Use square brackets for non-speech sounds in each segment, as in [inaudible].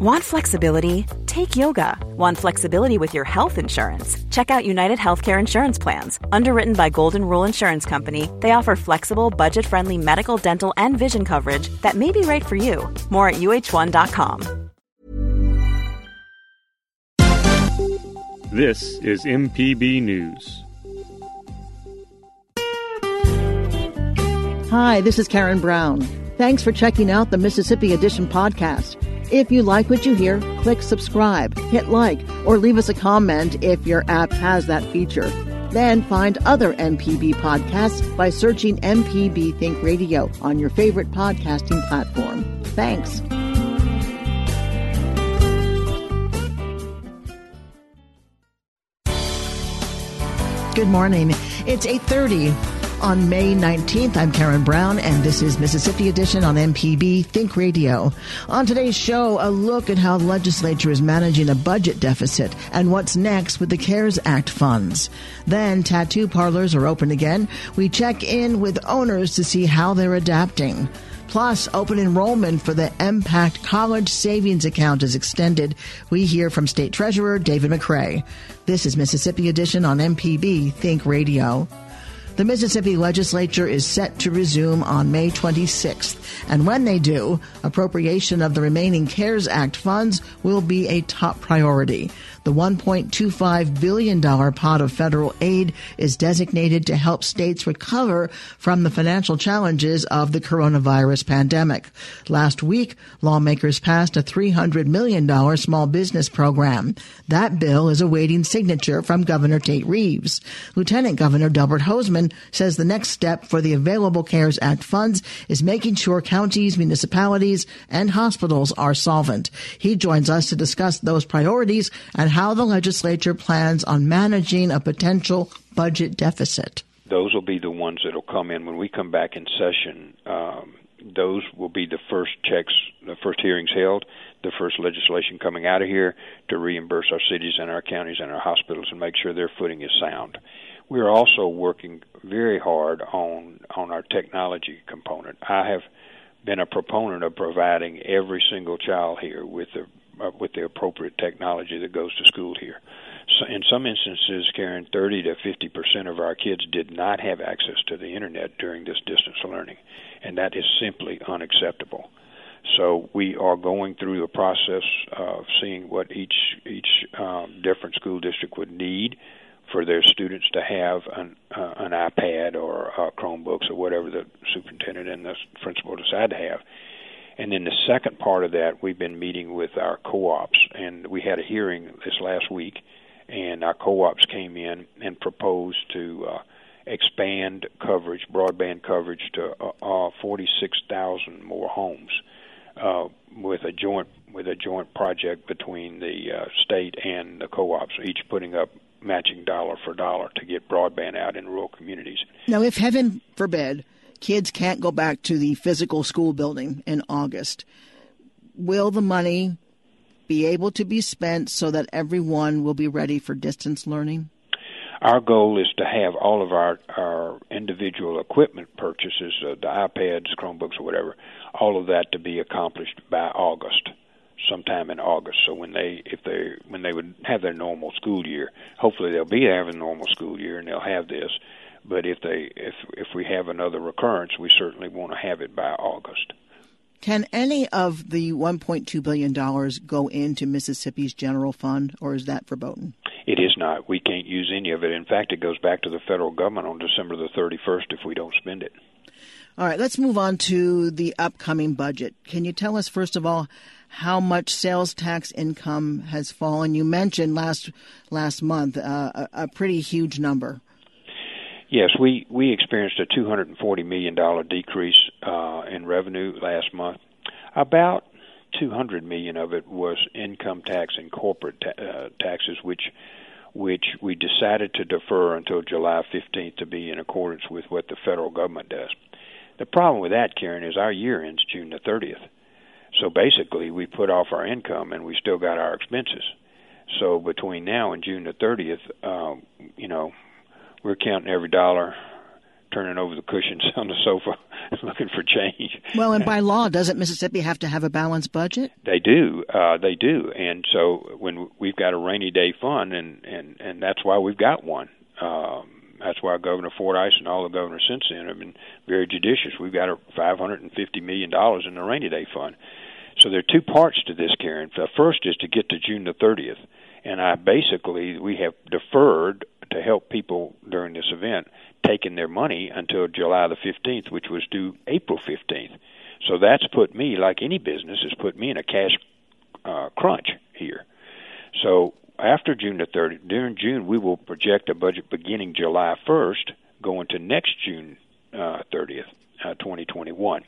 Want flexibility? Take yoga. Want flexibility with your health insurance? Check out United Healthcare Insurance Plans. Underwritten by Golden Rule Insurance Company, they offer flexible, budget friendly medical, dental, and vision coverage that may be right for you. More at uh1.com. This is MPB News. Hi, this is Karen Brown. Thanks for checking out the Mississippi Edition podcast. If you like what you hear, click subscribe, hit like, or leave us a comment if your app has that feature. Then find other MPB podcasts by searching MPB Think Radio on your favorite podcasting platform. Thanks. Good morning. It's 8:30 on May 19th, I'm Karen Brown, and this is Mississippi Edition on MPB Think Radio. On today's show, a look at how the legislature is managing a budget deficit and what's next with the CARES Act funds. Then, tattoo parlors are open again. We check in with owners to see how they're adapting. Plus, open enrollment for the MPACT College Savings Account is extended. We hear from State Treasurer David McRae. This is Mississippi Edition on MPB Think Radio. The Mississippi legislature is set to resume on May 26th, and when they do, appropriation of the remaining CARES Act funds will be a top priority. The $1.25 billion pot of federal aid is designated to help states recover from the financial challenges of the coronavirus pandemic. Last week, lawmakers passed a $300 million small business program. That bill is awaiting signature from Governor Tate Reeves. Lieutenant Governor Delbert Hosemann says the next step for the available CARES Act funds is making sure counties, municipalities, and hospitals are solvent. He joins us to discuss those priorities and how the legislature plans on managing a potential budget deficit. Those will be the ones that will come in when we come back in session. Um, those will be the first checks, the first hearings held, the first legislation coming out of here to reimburse our cities and our counties and our hospitals and make sure their footing is sound. We're also working very hard on on our technology component. I have been a proponent of providing every single child here with the with the appropriate technology that goes to school here. So in some instances, Karen, 30 to 50 percent of our kids did not have access to the internet during this distance learning, and that is simply unacceptable. So we are going through the process of seeing what each each um, different school district would need for their students to have an uh, an iPad or uh, Chromebooks or whatever the superintendent and the principal decide to have and then the second part of that, we've been meeting with our co-ops, and we had a hearing this last week, and our co-ops came in and proposed to uh, expand coverage, broadband coverage, to uh, uh, 46,000 more homes, uh, with a joint with a joint project between the uh, state and the co-ops, each putting up matching dollar for dollar to get broadband out in rural communities. Now, if heaven forbid kids can't go back to the physical school building in August. Will the money be able to be spent so that everyone will be ready for distance learning? Our goal is to have all of our, our individual equipment purchases, uh, the iPads, Chromebooks, or whatever, all of that to be accomplished by August sometime in August. So when they if they when they would have their normal school year, hopefully they'll be having a normal school year and they'll have this. But if they if if we have another recurrence, we certainly want to have it by August. Can any of the 1.2 billion dollars go into Mississippi's general fund, or is that verboten? It is not. We can't use any of it. In fact, it goes back to the federal government on December the 31st if we don't spend it. All right, let's move on to the upcoming budget. Can you tell us first of all how much sales tax income has fallen? You mentioned last last month uh, a, a pretty huge number. Yes, we we experienced a 240 million dollar decrease uh, in revenue last month. About 200 million of it was income tax and corporate ta- uh, taxes, which which we decided to defer until July 15th to be in accordance with what the federal government does. The problem with that, Karen, is our year ends June the 30th. So basically, we put off our income and we still got our expenses. So between now and June the 30th, uh, you know, we're counting every dollar turning over the cushions [laughs] on the sofa looking for change. Well, and [laughs] by law, doesn't Mississippi have to have a balanced budget? They do, uh, they do, and so when we've got a rainy day fund, and and and that's why we've got one. Um, that's why Governor Fordice and all the governors since then have been very judicious. We've got a five hundred and fifty million dollars in the rainy day fund. So there are two parts to this, Karen. The first is to get to June the thirtieth, and I basically we have deferred to help people during this event taking their money until July the 15th, which was due April 15th. So that's put me, like any business, has put me in a cash uh, crunch here. So after June the 30th, during June, we will project a budget beginning July 1st, going to next June uh, 30th, uh, 2021.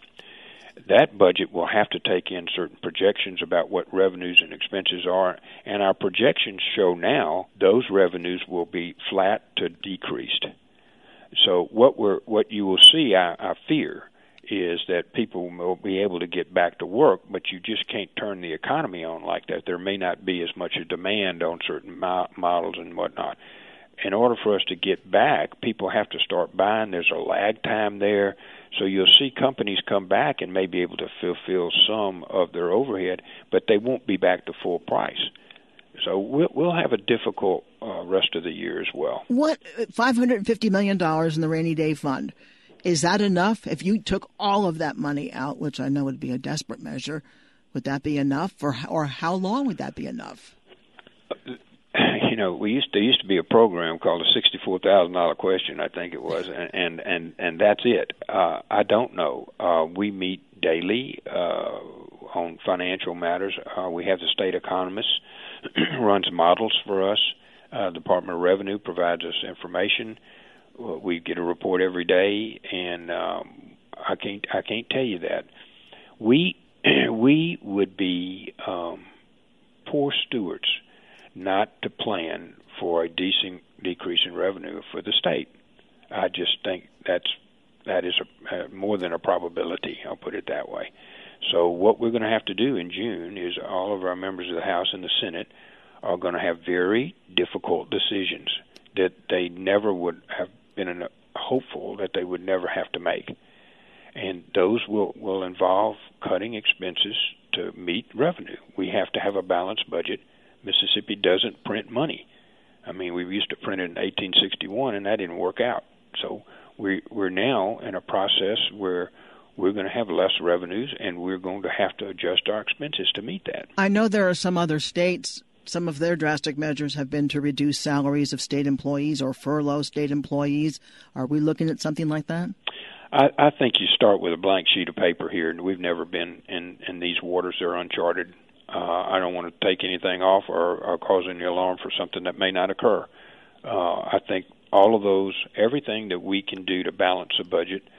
That budget will have to take in certain projections about what revenues and expenses are, and our projections show now those revenues will be flat to decreased. So what we're what you will see, I, I fear, is that people will be able to get back to work, but you just can't turn the economy on like that. There may not be as much a demand on certain mo- models and whatnot. In order for us to get back, people have to start buying. There's a lag time there. So you'll see companies come back and may be able to fulfill some of their overhead, but they won't be back to full price. So we'll, we'll have a difficult uh, rest of the year as well. What five hundred and fifty million dollars in the rainy day fund is that enough? If you took all of that money out, which I know would be a desperate measure, would that be enough, or or how long would that be enough? Know, we used to used to be a program called the sixty-four thousand dollar question, I think it was, and and and, that's it. Uh, I don't know. Uh, we meet daily uh, on financial matters. Uh, we have the state economist [clears throat] runs models for us. Uh, Department of Revenue provides us information. We get a report every day, and um, I can't I can't tell you that we [clears throat] we would be um, poor stewards not to plan for a decent decrease in revenue for the state. I just think that's that is a, more than a probability. I'll put it that way. So what we're going to have to do in June is all of our members of the House and the Senate are going to have very difficult decisions that they never would have been hopeful that they would never have to make. And those will, will involve cutting expenses to meet revenue. We have to have a balanced budget. Mississippi doesn't print money. I mean, we used to print it in 1861, and that didn't work out. So we, we're now in a process where we're going to have less revenues and we're going to have to adjust our expenses to meet that. I know there are some other states, some of their drastic measures have been to reduce salaries of state employees or furlough state employees. Are we looking at something like that? I, I think you start with a blank sheet of paper here, and we've never been in, in these waters. They're uncharted. Uh, I don't want to take anything off or, or cause any alarm for something that may not occur. Uh, I think all of those, everything that we can do to balance the budget –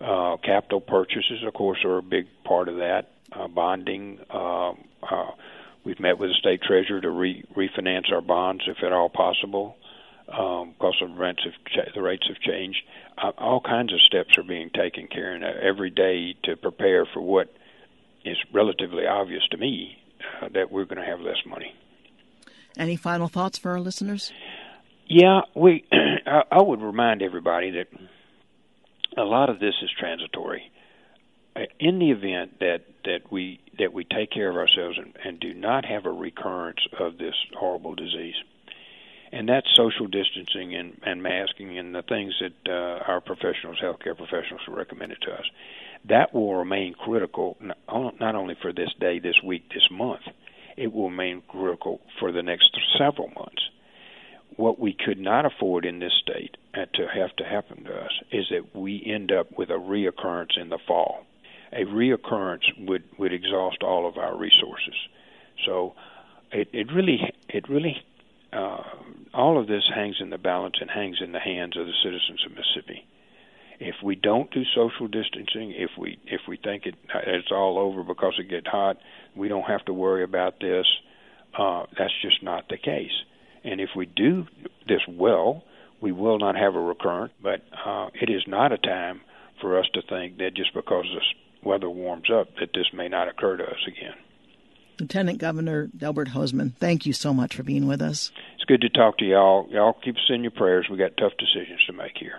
uh, capital purchases, of course, are a big part of that. Uh, bonding. Uh, uh, we've met with the state treasurer to re- refinance our bonds, if at all possible, um, because the rents have the rates have changed. Uh, all kinds of steps are being taken, Karen, every day to prepare for what is relatively obvious to me uh, that we're going to have less money. Any final thoughts for our listeners? Yeah, we. [clears throat] I would remind everybody that a lot of this is transitory. Uh, in the event that that we that we take care of ourselves and, and do not have a recurrence of this horrible disease, and that's social distancing and, and masking and the things that uh, our professionals, healthcare professionals, have recommended to us, that will remain critical not only for this day, this week, this month. It will remain critical for the next several months what we could not afford in this state to have to happen to us is that we end up with a reoccurrence in the fall. A reoccurrence would would exhaust all of our resources. So it it really it really uh, all of this hangs in the balance and hangs in the hands of the citizens of Mississippi. If we don't do social distancing, if we if we think it it's all over because it gets hot, we don't have to worry about this. Uh, that's just not the case and if we do this well, we will not have a recurrent. But uh, it is not a time for us to think that just because this weather warms up, that this may not occur to us again. Lieutenant Governor Delbert Hosemann, thank you so much for being with us. It's good to talk to y'all. Y'all keep us in your prayers. We got tough decisions to make here.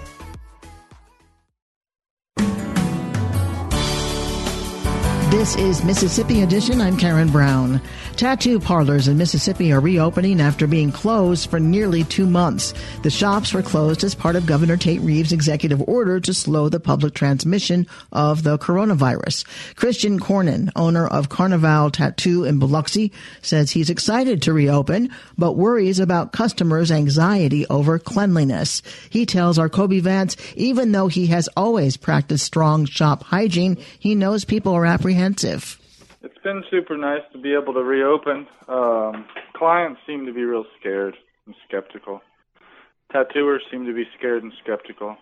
This is Mississippi Edition. I'm Karen Brown. Tattoo parlors in Mississippi are reopening after being closed for nearly two months. The shops were closed as part of Governor Tate Reeves' executive order to slow the public transmission of the coronavirus. Christian Cornin, owner of Carnivale Tattoo in Biloxi, says he's excited to reopen, but worries about customers' anxiety over cleanliness. He tells our Kobee Vance, even though he has always practiced strong shop hygiene, he knows people are apprehensive it's been super nice to be able to reopen. Um, clients seem to be real scared and skeptical. Tattooers seem to be scared and skeptical.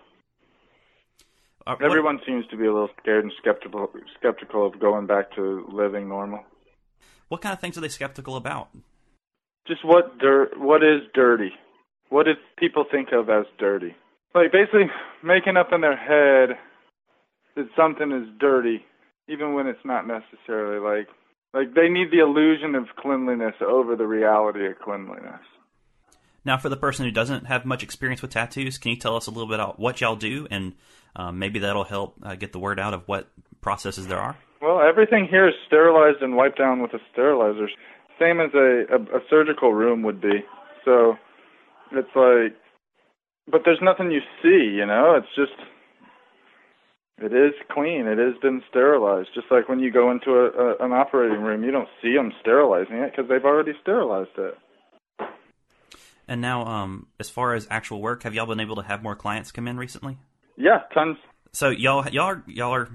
Uh, Everyone seems to be a little scared and skeptical skeptical of going back to living normal. What kind of things are they skeptical about? Just what dirt what is dirty? What do people think of as dirty? Like basically making up in their head that something is dirty even when it's not necessarily like like they need the illusion of cleanliness over the reality of cleanliness. Now, for the person who doesn't have much experience with tattoos, can you tell us a little bit about what y'all do, and um, maybe that'll help uh, get the word out of what processes there are? Well, everything here is sterilized and wiped down with a sterilizer, same as a, a, a surgical room would be. So it's like, but there's nothing you see, you know. It's just it is clean. It has been sterilized. Just like when you go into a, a, an operating room, you don't see them sterilizing it because they've already sterilized it. And now, um, as far as actual work, have y'all been able to have more clients come in recently? Yeah, tons. So y'all, y'all are y'all are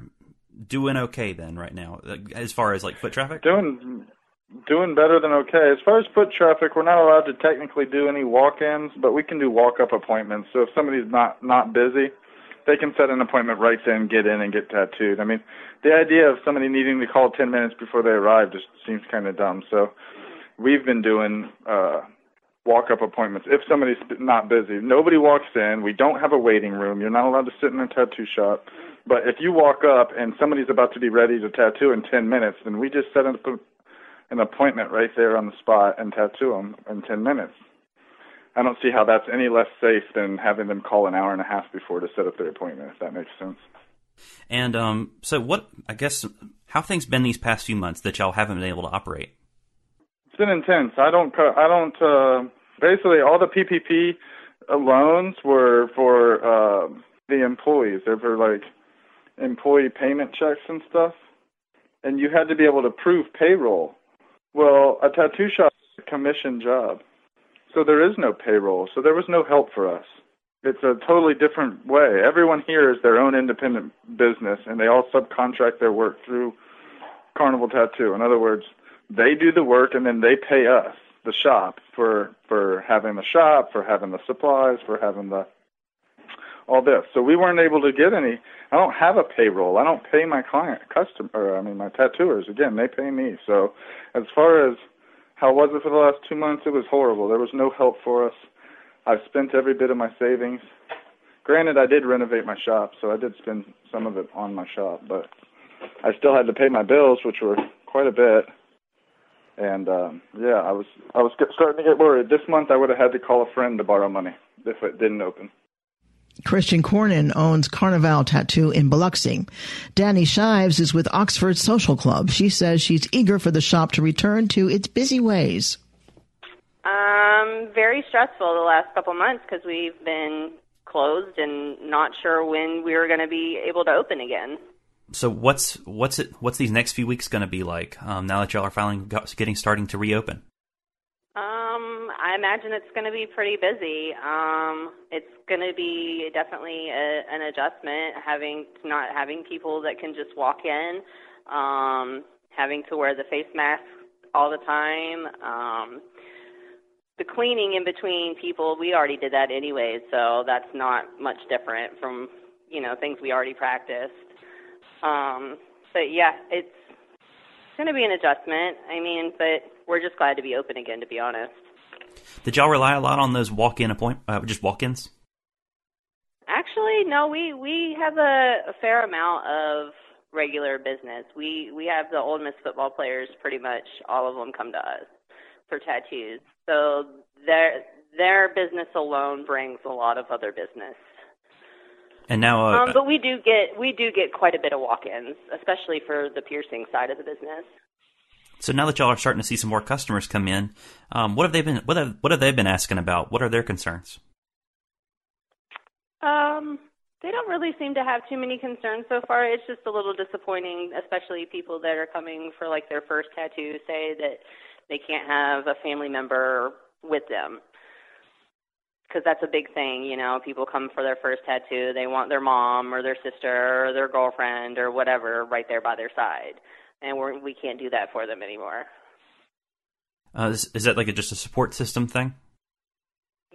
doing okay then right now, uh, as far as like foot traffic. Doing doing better than okay. As far as foot traffic, we're not allowed to technically do any walk-ins, but we can do walk-up appointments. So if somebody's not not busy, they can set an appointment right then, get in and get tattooed. I mean, the idea of somebody needing to call 10 minutes before they arrive just seems kind of dumb. So we've been doing uh, walk up appointments if somebody's not busy. Nobody walks in. We don't have a waiting room. You're not allowed to sit in a tattoo shop. But if you walk up and somebody's about to be ready to tattoo in 10 minutes, then we just set up an appointment right there on the spot and tattoo them in 10 minutes. I don't see how that's any less safe than having them call an hour and a half before to set up their appointment. If that makes sense. And um, so, what I guess how things been these past few months that y'all haven't been able to operate? It's been intense. I don't. I don't. Uh, basically, all the PPP loans were for uh, the employees. They're for like employee payment checks and stuff, and you had to be able to prove payroll. Well, a tattoo shop is a commission job. So there is no payroll. So there was no help for us. It's a totally different way. Everyone here is their own independent business, and they all subcontract their work through Carnivale Tattoo. In other words, they do the work, and then they pay us, the shop, for for having the shop, for having the supplies, for having the all this. So we weren't able to get any. I don't have a payroll. I don't pay my client customer. I mean, my tattooers. Again, they pay me. So as far as how was it for the last two months? It was horrible. There was no help for us. I've spent every bit of my savings. Granted, I did renovate my shop, so I did spend some of it on my shop, but I still had to pay my bills, which were quite a bit. And um, yeah, I was I was starting to get worried. This month, I would have had to call a friend to borrow money if it didn't open. Christian Cornin owns Carnivale Tattoo in Biloxi. Dani Shives is with Oxford Social Club. She says she's eager for the shop to return to its busy ways. Um, very stressful the last couple months because we've been closed and not sure when we were going to be able to open again. So what's what's it what's these next few weeks going to be like um, now that y'all are finally getting starting to reopen? I imagine it's going to be pretty busy. Um, it's going to be definitely a, an adjustment having not having people that can just walk in, um, having to wear the face mask all the time. Um, the cleaning in between people, we already did that anyway, so that's not much different from you know things we already practiced. Um, but yeah, it's going to be an adjustment. I mean, but we're just glad to be open again, to be honest. Did y'all rely a lot on those walk-in appoint, uh, just walk-ins? Actually, no. We we have a, a fair amount of regular business. We we have the Ole Miss football players. Pretty much all of them come to us for tattoos. So their their business alone brings a lot of other business. And now, uh, um, but we do get we do get quite a bit of walk-ins, especially for the piercing side of the business. So now that y'all are starting to see some more customers come in, um, what have they been what have what have they been asking about? What are their concerns? Um, they don't really seem to have too many concerns so far. It's just a little disappointing, especially people that are coming for like their first tattoo say that they can't have a family member with them because that's a big thing. You know, people come for their first tattoo, they want their mom or their sister or their girlfriend or whatever right there by their side, and we're, we can't do that for them anymore. Uh, is, is that like a, just a support system thing?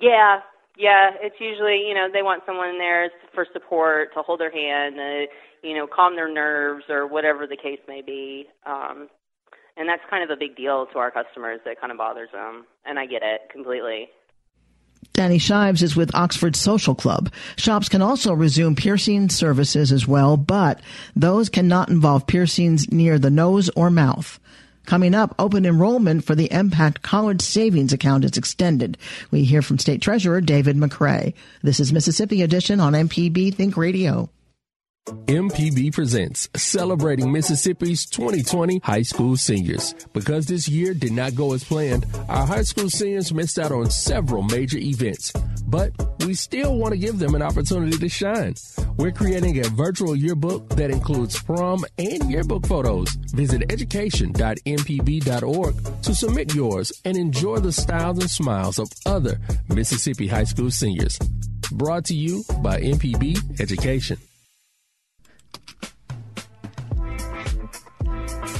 Yeah, yeah. It's usually you know they want someone there for support to hold their hand, uh, you know, calm their nerves or whatever the case may be. Um, and that's kind of a big deal to our customers. That kind of bothers them, and I get it completely. Dani Shives is with Oxford Social Club. Shops can also resume piercing services as well, but those cannot involve piercings near the nose or mouth. Coming up, open enrollment for the MPACT College Savings Account is extended. We hear from State Treasurer David McRae. This is Mississippi Edition on MPB Think Radio. MPB presents celebrating Mississippi's 2020 high school seniors. Because this year did not go as planned, our high school seniors missed out on several major events. But we still want to give them an opportunity to shine. We're creating a virtual yearbook that includes prom and yearbook photos. Visit education.mpb.org to submit yours and enjoy the styles and smiles of other Mississippi high school seniors. Brought to you by MPB Education.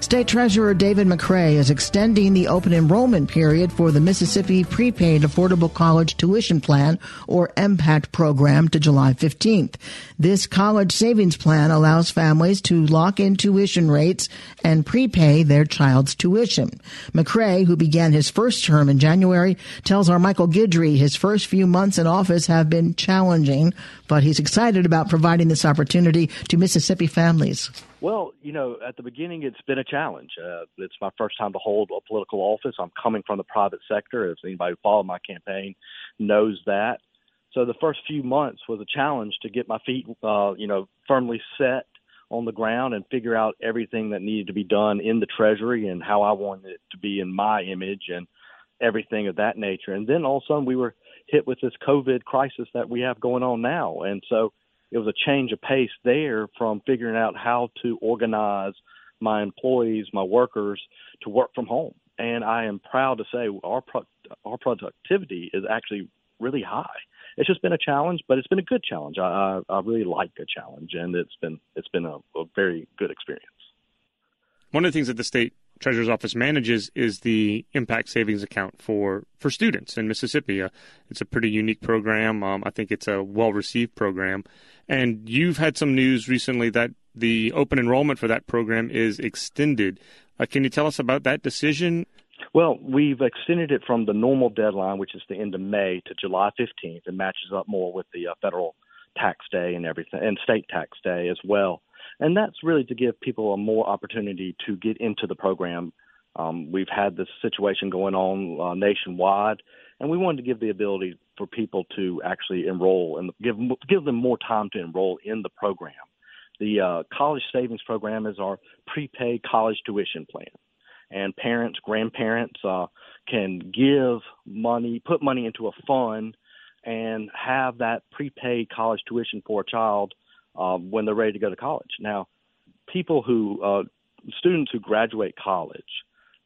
State Treasurer David McRae is extending the open enrollment period for the Mississippi Prepaid Affordable College Tuition Plan, or MPACT program, to July 15th. This college savings plan allows families to lock in tuition rates and prepay their child's tuition. McRae, who began his first term in January, tells our Michael Guidry his first few months in office have been challenging, but he's excited about providing this opportunity to Mississippi families. Well, you know, at the beginning, it's been a challenge. Uh, it's my first time to hold a political office. I'm coming from the private sector. If anybody who followed my campaign knows that. So the first few months was a challenge to get my feet, uh, you know, firmly set on the ground and figure out everything that needed to be done in the Treasury and how I wanted it to be in my image and everything of that nature. And then all of a sudden, we were hit with this COVID crisis that we have going on now, and so it was a change of pace there from figuring out how to organize my employees, my workers to work from home. And I am proud to say our pro- our productivity is actually really high. It's just been a challenge, but it's been a good challenge. I, I, I really like a challenge, and it's been it's been a, a very good experience. One of the things that the state treasurer's office manages is the MPACT savings account for for students in Mississippi. Uh, it's a pretty unique program. Um, I think it's a well received program, and you've had some news recently that the open enrollment for that program is extended. Uh, can you tell us about that decision? Well, we've extended it from the normal deadline, which is the end of May, to July 15th, and matches up more with the uh, federal tax day and everything, and state tax day as well. And that's really to give people a more opportunity to get into the program. Um, we've had this situation going on uh, nationwide, and we wanted to give the ability for people to actually enroll and give give them more time to enroll in the program. The uh, college savings program is our prepaid college tuition plan, and parents, grandparents uh, can give money, put money into a fund, and have that prepaid college tuition for a child um, when they're ready to go to college. Now, people who uh, students who graduate college,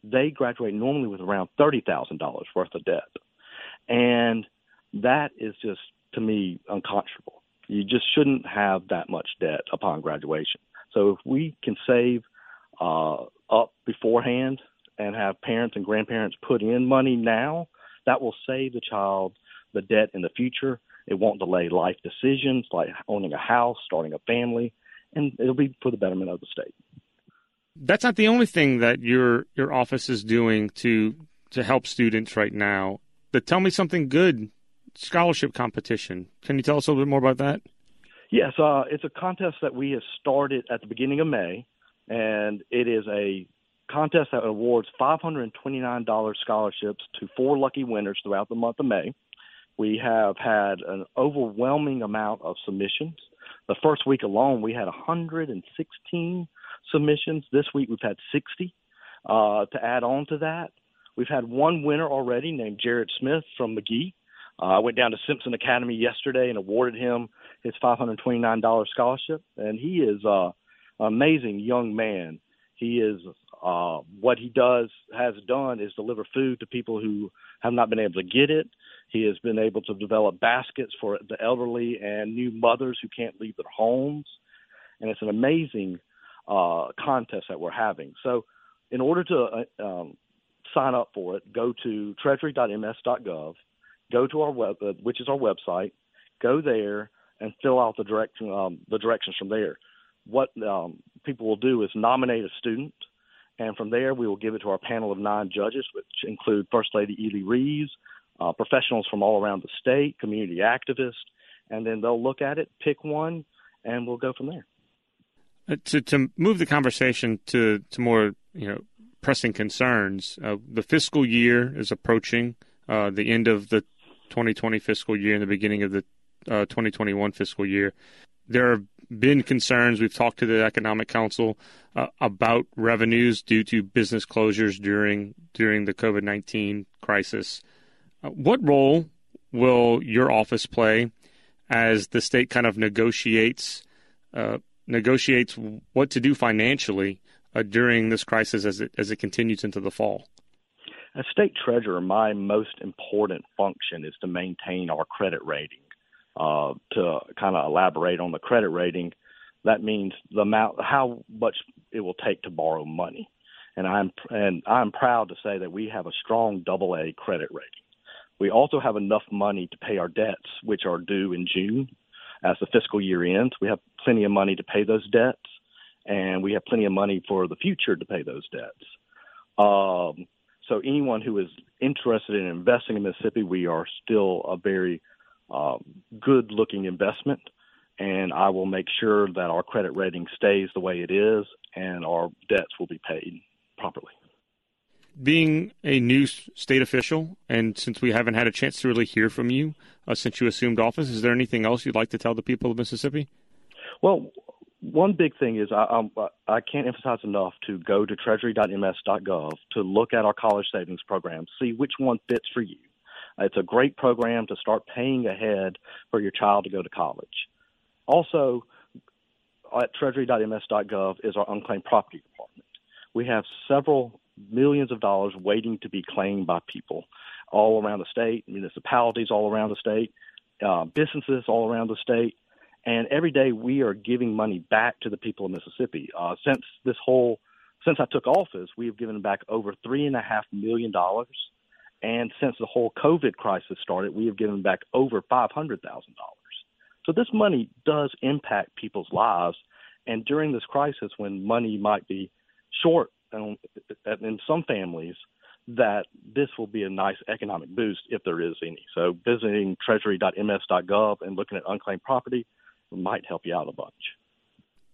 they graduate normally with around thirty thousand dollars worth of debt, and that is just to me unconscionable. You just shouldn't have that much debt upon graduation. So if we can save uh, up beforehand and have parents and grandparents put in money now, that will save the child the debt in the future. It won't delay life decisions like owning a house, starting a family, and it'll be for the betterment of the state. That's not the only thing that your your office is doing to to help students right now. But tell me something good. Scholarship competition. Can you tell us a little bit more about that? Yes, uh, it's a contest that we have started at the beginning of May, and it is a contest that awards $529 scholarships to four lucky winners throughout the month of May. We have had an overwhelming amount of submissions. The first week alone, we had 116 submissions. This week, we've had 60. Uh, to add on to that, we've had one winner already named Jared Smith from Magee. Uh, I went down to Simpson Academy yesterday and awarded him his $529 scholarship, and he is uh, an amazing young man. He is uh, what he does has done is deliver food to people who have not been able to get it. He has been able to develop baskets for the elderly and new mothers who can't leave their homes, and it's an amazing uh, contest that we're having. So, in order to uh, um, sign up for it, go to treasury.ms.gov, go to our web, uh, which is our website, go there and fill out the direction um, the directions from there. What um, people will do is nominate a student and from there, we will give it to our panel of nine judges, which include First Lady Elee Reeves, uh, professionals from all around the state, community activists, and then they'll look at it, pick one, and we'll go from there. Uh, to to move the conversation to to more you know pressing concerns, uh, the fiscal year is approaching. Uh, the end of the 2020 fiscal year and the beginning of the uh, 2021 fiscal year. There have been concerns. We've talked to the Economic Council uh, about revenues due to business closures during during the COVID nineteen crisis. Uh, what role will your office play as the state kind of negotiates uh, negotiates what to do financially uh, during this crisis as it as it continues into the fall? As state treasurer, my most important function is to maintain our credit rating. Uh, to kind of elaborate on the credit rating, that means the amount, how much it will take to borrow money. And I'm and I'm proud to say that we have a strong double A credit rating. We also have enough money to pay our debts, which are due in June as the fiscal year ends. We have plenty of money to pay those debts, and we have plenty of money for the future to pay those debts. Um, so anyone who is interested in investing in Mississippi, we are still a very um, good looking investment, and I will make sure that our credit rating stays the way it is and our debts will be paid properly. Being a new state official, and since we haven't had a chance to really hear from you uh, since you assumed office, is there anything else you'd like to tell the people of Mississippi? Well, one big thing is I, I, I can't emphasize enough to go to treasury.ms.gov to look at our college savings program, see which one fits for you it's a great program to start paying ahead for your child to go to college. Also, at treasury.ms.gov is our unclaimed property department. We have several millions of dollars waiting to be claimed by people all around the state, municipalities all around the state, uh, businesses all around the state. And every day we are giving money back to the people of Mississippi. Uh, since this whole, since I took office, we have given back over three and a half million dollars and since the whole COVID crisis started, we have given back over $500,000. So this money does impact people's lives. And during this crisis, when money might be short in some families, that this will be a nice economic boost if there is any. So visiting treasury.ms.gov and looking at unclaimed property might help you out a bunch.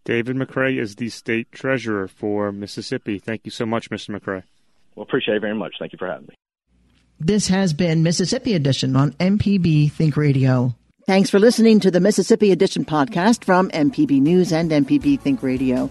David McRae is the state treasurer for Mississippi. Thank you so much, Mr. McRae. Well, appreciate it very much. Thank you for having me. This has been Mississippi Edition on MPB Think Radio. Thanks for listening to the Mississippi Edition podcast from MPB News and MPB Think Radio.